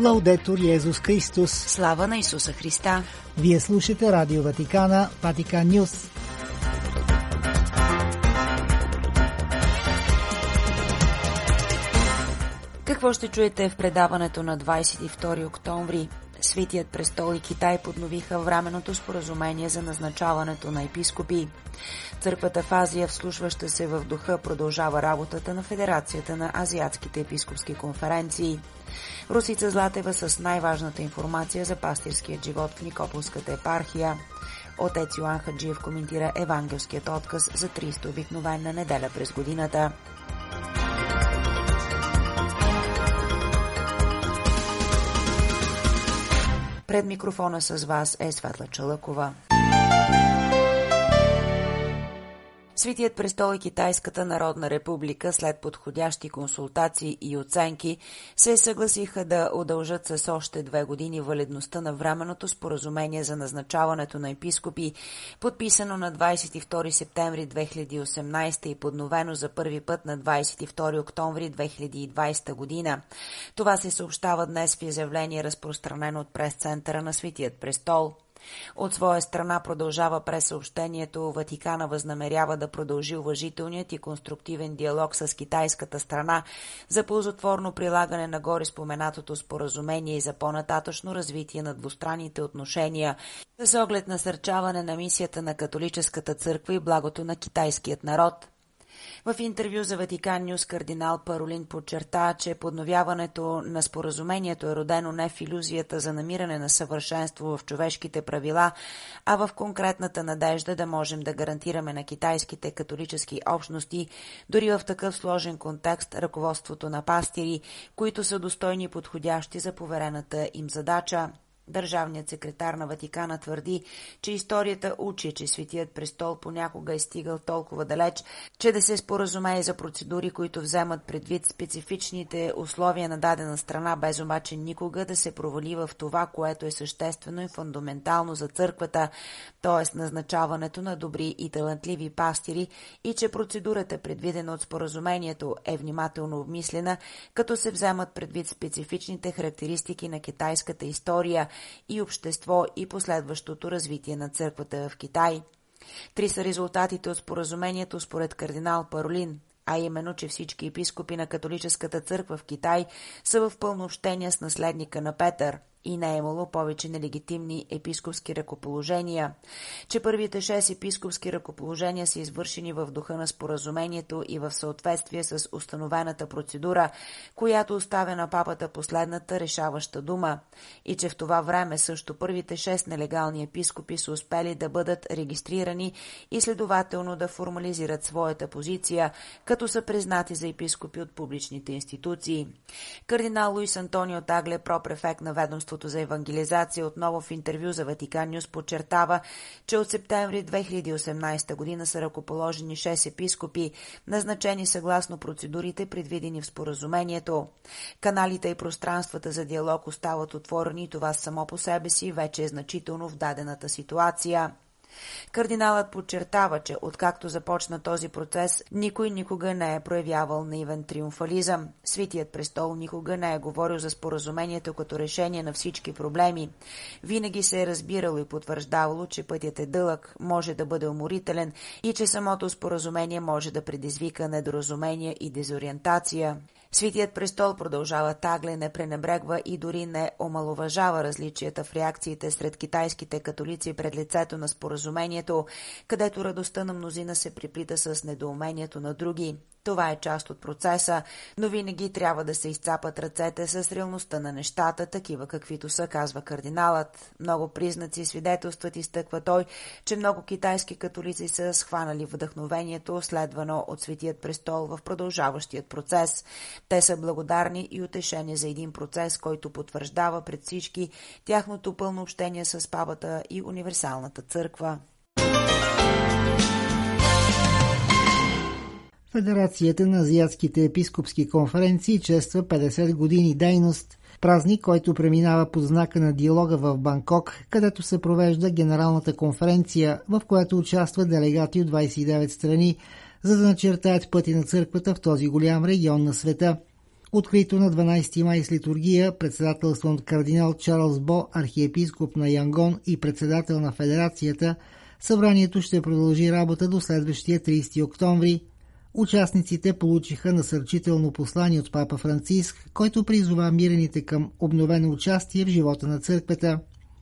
Лаудетор Йезус Христос. Слава на Исуса Христа. Вие слушате Радио Ватикана, Ватикан Нюс. Какво ще чуете в предаването на 22 октомври? Светият престол и Китай подновиха временното споразумение за назначаването на епископи. Църквата в Азия, вслушваща се в духа, продължава работата на Федерацията на азиатските епископски конференции. Русица Златева с най-важната информация за пастирският живот в Никополската епархия. Отец Йоан Хаджиев коментира евангелският отказ за 30 обикновена неделя през годината. Пред микрофона с вас е Светла Чалъкова. Светият престол и Китайската народна република след подходящи консултации и оценки се съгласиха да удължат с още две години валидността на временното споразумение за назначаването на епископи, подписано на 22 септември 2018 и подновено за първи път на 22 октомври 2020 година. Това се съобщава днес в изявление, разпространено от прес-центъра на Светият престол. От своя страна продължава през съобщението Ватикана възнамерява да продължи уважителният и конструктивен диалог с китайската страна за ползотворно прилагане на горе споменатото споразумение и за по-нататъчно развитие на двустранните отношения с оглед насърчаване на мисията на католическата църква и благото на китайският народ. В интервю за Ватикан Нюс кардинал Паролин подчерта, че подновяването на споразумението е родено не в иллюзията за намиране на съвършенство в човешките правила, а в конкретната надежда да можем да гарантираме на китайските католически общности, дори в такъв сложен контекст, ръководството на пастири, които са достойни и подходящи за поверената им задача. Държавният секретар на Ватикана твърди, че историята учи, че Светият престол понякога е стигал толкова далеч, че да се споразумее за процедури, които вземат предвид специфичните условия на дадена страна, без обаче никога да се провали в това, което е съществено и фундаментално за църквата, т.е. назначаването на добри и талантливи пастири и че процедурата, предвидена от споразумението, е внимателно обмислена, като се вземат предвид специфичните характеристики на китайската история – и общество и последващото развитие на църквата в Китай. Три са резултатите от споразумението според кардинал Паролин, а именно, че всички епископи на католическата църква в Китай са в пълно общение с наследника на Петър – и не е имало повече нелегитимни епископски ръкоположения, че първите шест епископски ръкоположения са извършени в духа на споразумението и в съответствие с установената процедура, която оставя на папата последната решаваща дума, и че в това време също първите шест нелегални епископи са успели да бъдат регистрирани и следователно да формализират своята позиция, като са признати за епископи от публичните институции. Кардинал Луис Антонио Тагле, пропрефект на ведомство Ведомството за евангелизация отново в интервю за Ватикан Нюс подчертава, че от септември 2018 година са ръкоположени 6 епископи, назначени съгласно процедурите, предвидени в споразумението. Каналите и пространствата за диалог остават отворени и това само по себе си вече е значително в дадената ситуация. Кардиналът подчертава, че откакто започна този процес, никой никога не е проявявал наивен триумфализъм. Свитият престол никога не е говорил за споразумението като решение на всички проблеми. Винаги се е разбирало и потвърждавало, че пътят е дълъг, може да бъде уморителен и че самото споразумение може да предизвика недоразумение и дезориентация. Светият престол продължава тагле, не пренебрегва и дори не омалуважава различията в реакциите сред китайските католици пред лицето на споразумението, където радостта на мнозина се приплита с недоумението на други. Това е част от процеса, но винаги трябва да се изцапат ръцете с реалността на нещата, такива каквито са, казва кардиналът. Много признаци свидетелстват и стъква той, че много китайски католици са схванали вдъхновението, следвано от Светият престол в продължаващият процес. Те са благодарни и утешени за един процес, който потвърждава пред всички тяхното пълно общение с папата и универсалната църква. Федерацията на азиатските епископски конференции чества 50 години дейност, празник, който преминава под знака на диалога в Банкок, където се провежда Генералната конференция, в която участват делегати от 29 страни, за да начертаят пъти на църквата в този голям регион на света. Открито на 12 май с литургия, председателство от кардинал Чарлз Бо, архиепископ на Янгон и председател на Федерацията, събранието ще продължи работа до следващия 30 октомври. Участниците получиха насърчително послание от папа Франциск, който призова мирените към обновено участие в живота на църквата.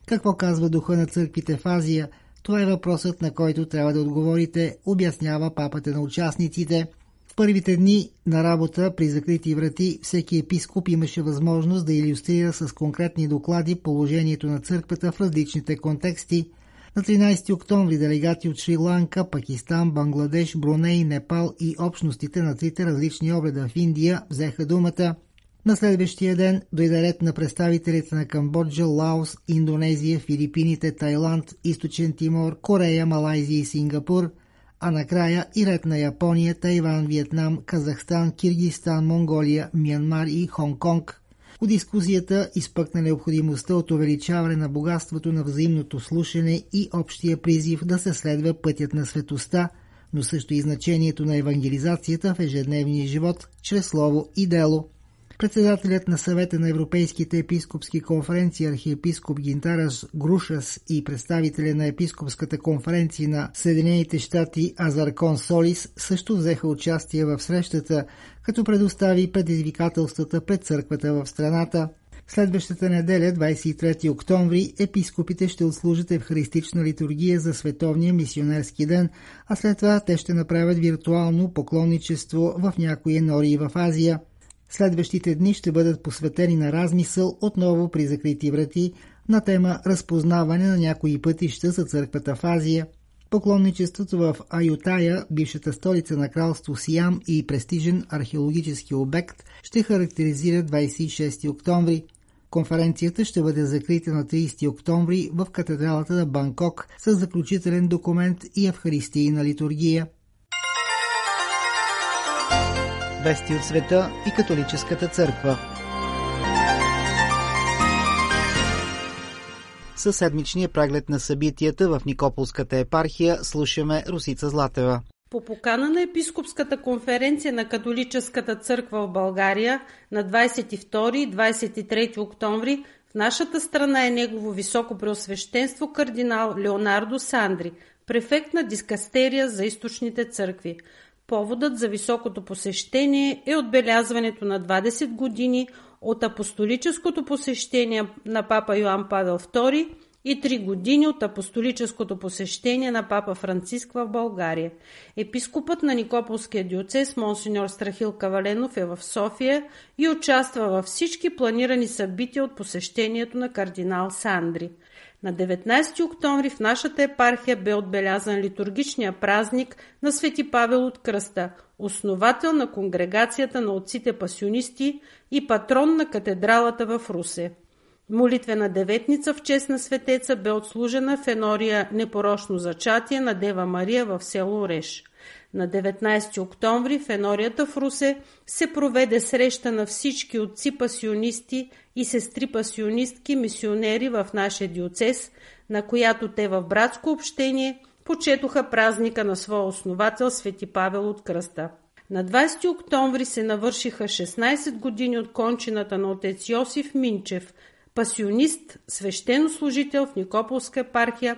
Какво казва духа на църквите в Азия? Това е въпросът, на който трябва да отговорите, обяснява папата на участниците – първите дни на работа при закрити врати всеки епископ имаше възможност да иллюстрира с конкретни доклади положението на църквата в различните контексти. На 13 октомври делегати от Шри-Ланка, Пакистан, Бангладеш, Бруней, Непал и общностите на трите различни обреда в Индия взеха думата. На следващия ден дойде ред на представителите на Камбоджа, Лаос, Индонезия, Филипините, Тайланд, Източен Тимор, Корея, Малайзия и Сингапур – а накрая и ред на Япония, Тайван, Виетнам, Казахстан, Киргистан, Монголия, Мянмар и Хонг-Конг. По дискусията изпъкна необходимостта от увеличаване на богатството на взаимното слушане и общия призив да се следва пътят на светоста, но също и значението на евангелизацията в ежедневния живот чрез слово и дело. Председателят на съвета на Европейските епископски конференции архиепископ Гинтарас Грушас и представителя на епископската конференция на Съединените щати Азаркон Солис също взеха участие в срещата, като предостави предизвикателствата пред църквата в страната. Следващата неделя, 23 октомври, епископите ще отслужат евхаристична литургия за Световния мисионерски ден, а след това те ще направят виртуално поклонничество в някои нори в Азия. Следващите дни ще бъдат посветени на размисъл отново при закрити врати на тема разпознаване на някои пътища за църквата в Азия. Поклонничеството в Аютая, бившата столица на кралство Сиам и престижен археологически обект, ще характеризира 26 октомври. Конференцията ще бъде закрита на 30 октомври в катедралата на Банкок с заключителен документ и евхаристийна литургия – Вести от света и католическата църква. Със седмичния преглед на събитията в Никополската епархия слушаме Русица Златева. По покана на Епископската конференция на католическата църква в България на 22 и 23 октомври в нашата страна е негово високо преосвещенство кардинал Леонардо Сандри, префект на дискастерия за източните църкви. Поводът за високото посещение е отбелязването на 20 години от апостолическото посещение на папа Йоан Павел II и 3 години от апостолическото посещение на папа Франциск в България. Епископът на Никополския диоцес Монсеньор Страхил Каваленов е в София и участва във всички планирани събития от посещението на кардинал Сандри – на 19 октомври в нашата епархия бе отбелязан литургичния празник на Свети Павел от Кръста, основател на конгрегацията на отците пасионисти и патрон на катедралата в Русе. Молитвена деветница в чест на светеца бе отслужена в енория Непорочно зачатие на Дева Мария в село Ореш. На 19 октомври в енорията в Русе се проведе среща на всички отци пасионисти и сестри пасионистки мисионери в нашия диоцес, на която те в братско общение почетоха празника на своя основател Свети Павел от Кръста. На 20 октомври се навършиха 16 години от кончината на отец Йосиф Минчев, пасионист, свещенослужител в Никополска епархия,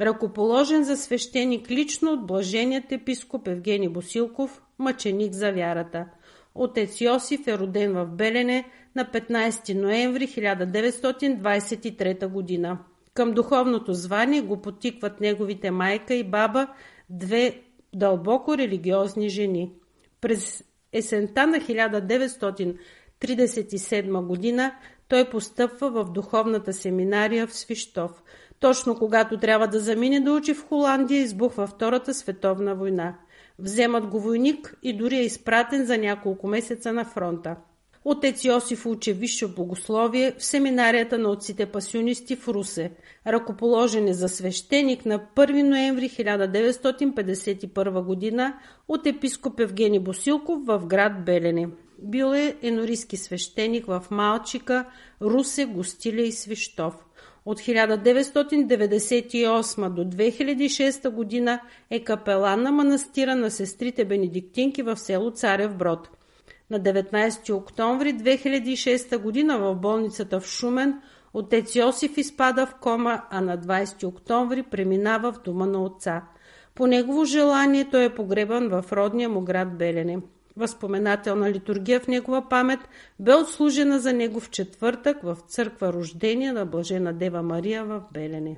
ръкоположен за свещеник лично от блаженият епископ Евгений Босилков, мъченик за вярата. Отец Йосиф е роден в Белене на 15 ноември 1923 година. Към духовното звание го потикват неговите майка и баба, две дълбоко религиозни жени. През есента на 1937 година той постъпва в духовната семинария в Свищов. Точно когато трябва да замине да учи в Холандия, избухва Втората световна война. Вземат го войник и дори е изпратен за няколко месеца на фронта. Отец Йосиф учи висше богословие в семинарията на отците пасионисти в Русе. Ръкоположен е за свещеник на 1 ноември 1951 година от епископ Евгений Босилков в град Белене. Бил е енорийски свещеник в Малчика, Русе, Гостиле и Свищов. От 1998 до 2006 година е капелан на манастира на сестрите бенедиктинки в село Царев Брод. На 19 октомври 2006 г. в болницата в Шумен отец Йосиф изпада в кома, а на 20 октомври преминава в дома на отца. По негово желание той е погребан в родния му град Белене. Възпоменателна литургия в негова памет бе отслужена за него в четвъртък в църква Рождение на Блажена Дева Мария в Белене.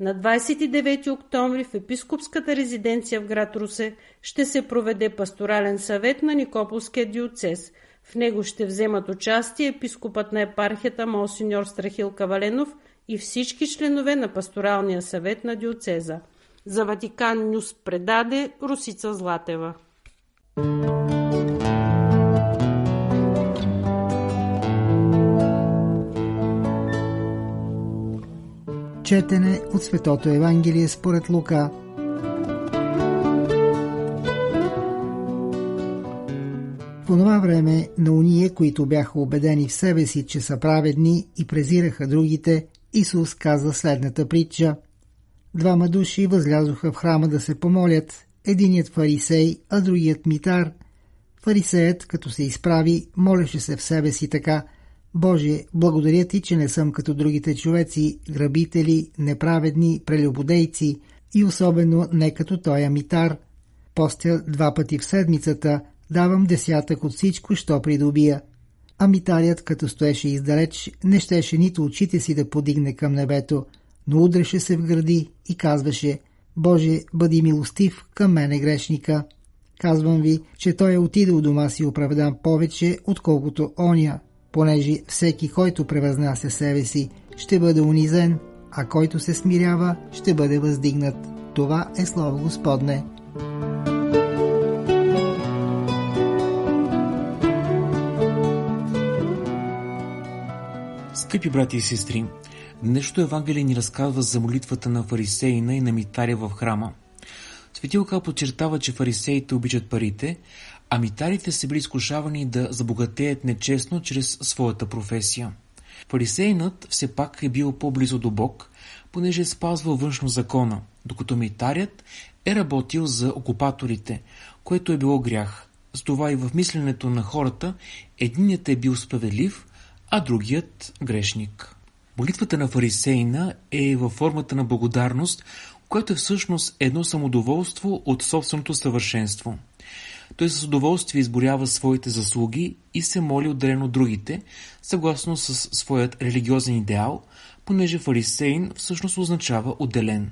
На 29 октомври в епископската резиденция в град Русе ще се проведе пасторален съвет на Никополския диоцес. В него ще вземат участие епископът на епархията Монсеньор Страхил Каваленов и всички членове на пасторалния съвет на диоцеза. За Ватикан Нюс предаде Русица Златева. Четене от Светото Евангелие според Лука. По това време на уния, които бяха убедени в себе си, че са праведни и презираха другите, Исус каза следната притча. Двама души възлязоха в храма да се помолят, единият фарисей, а другият митар. Фарисеят, като се изправи, молеше се в себе си така – Боже, благодаря ти, че не съм като другите човеци, грабители, неправедни, прелюбодейци и особено не като той амитар. Постя два пъти в седмицата, давам десятък от всичко, що придобия. Амитарят, като стоеше издалеч, не щеше нито очите си да подигне към небето, но удреше се в гърди и казваше Боже, бъди милостив към мене грешника. Казвам ви, че той е отидал дома си оправдан повече, отколкото оня, понеже всеки, който превъзнася себе си, ще бъде унизен, а който се смирява, ще бъде въздигнат. Това е Слово Господне. Скъпи брати и сестри, днешното Евангелие ни разказва за молитвата на фарисеина и на митаря в храма. Свети Лука подчертава, че фарисеите обичат парите, а митарите са били изкушавани да забогатеят нечестно чрез своята професия. Фарисейнът все пак е бил по-близо до Бог, понеже е спазвал външно закона, докато митарят е работил за окупаторите, което е било грях. Затова и в мисленето на хората единият е бил справедлив, а другият грешник. Молитвата на фарисейна е във формата на благодарност, което е всъщност едно самодоволство от собственото съвършенство. Той с удоволствие изборява своите заслуги и се моли отделено от другите, съгласно с своят религиозен идеал, понеже фарисейн всъщност означава отделен.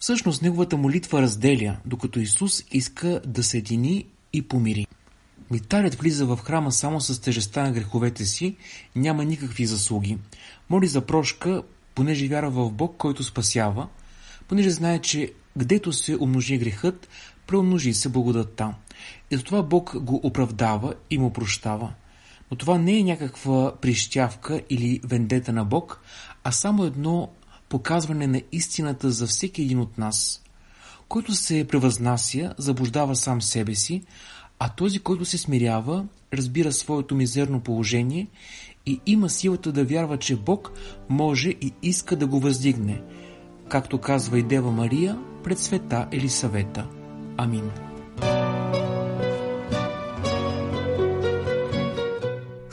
Всъщност неговата молитва разделя, докато Исус иска да се едини и помири. Митарят влиза в храма само с тежестта на греховете си, няма никакви заслуги. Моли за прошка, понеже вяра в Бог, който спасява, понеже знае, че гдето се умножи грехът, преумножи се благодатта. И затова Бог го оправдава и му прощава. Но това не е някаква прищявка или вендета на Бог, а само едно показване на истината за всеки един от нас. Който се превъзнася, заблуждава сам себе си, а този, който се смирява, разбира своето мизерно положение и има силата да вярва, че Бог може и иска да го въздигне, както казва и Дева Мария пред света Елисавета. Амин.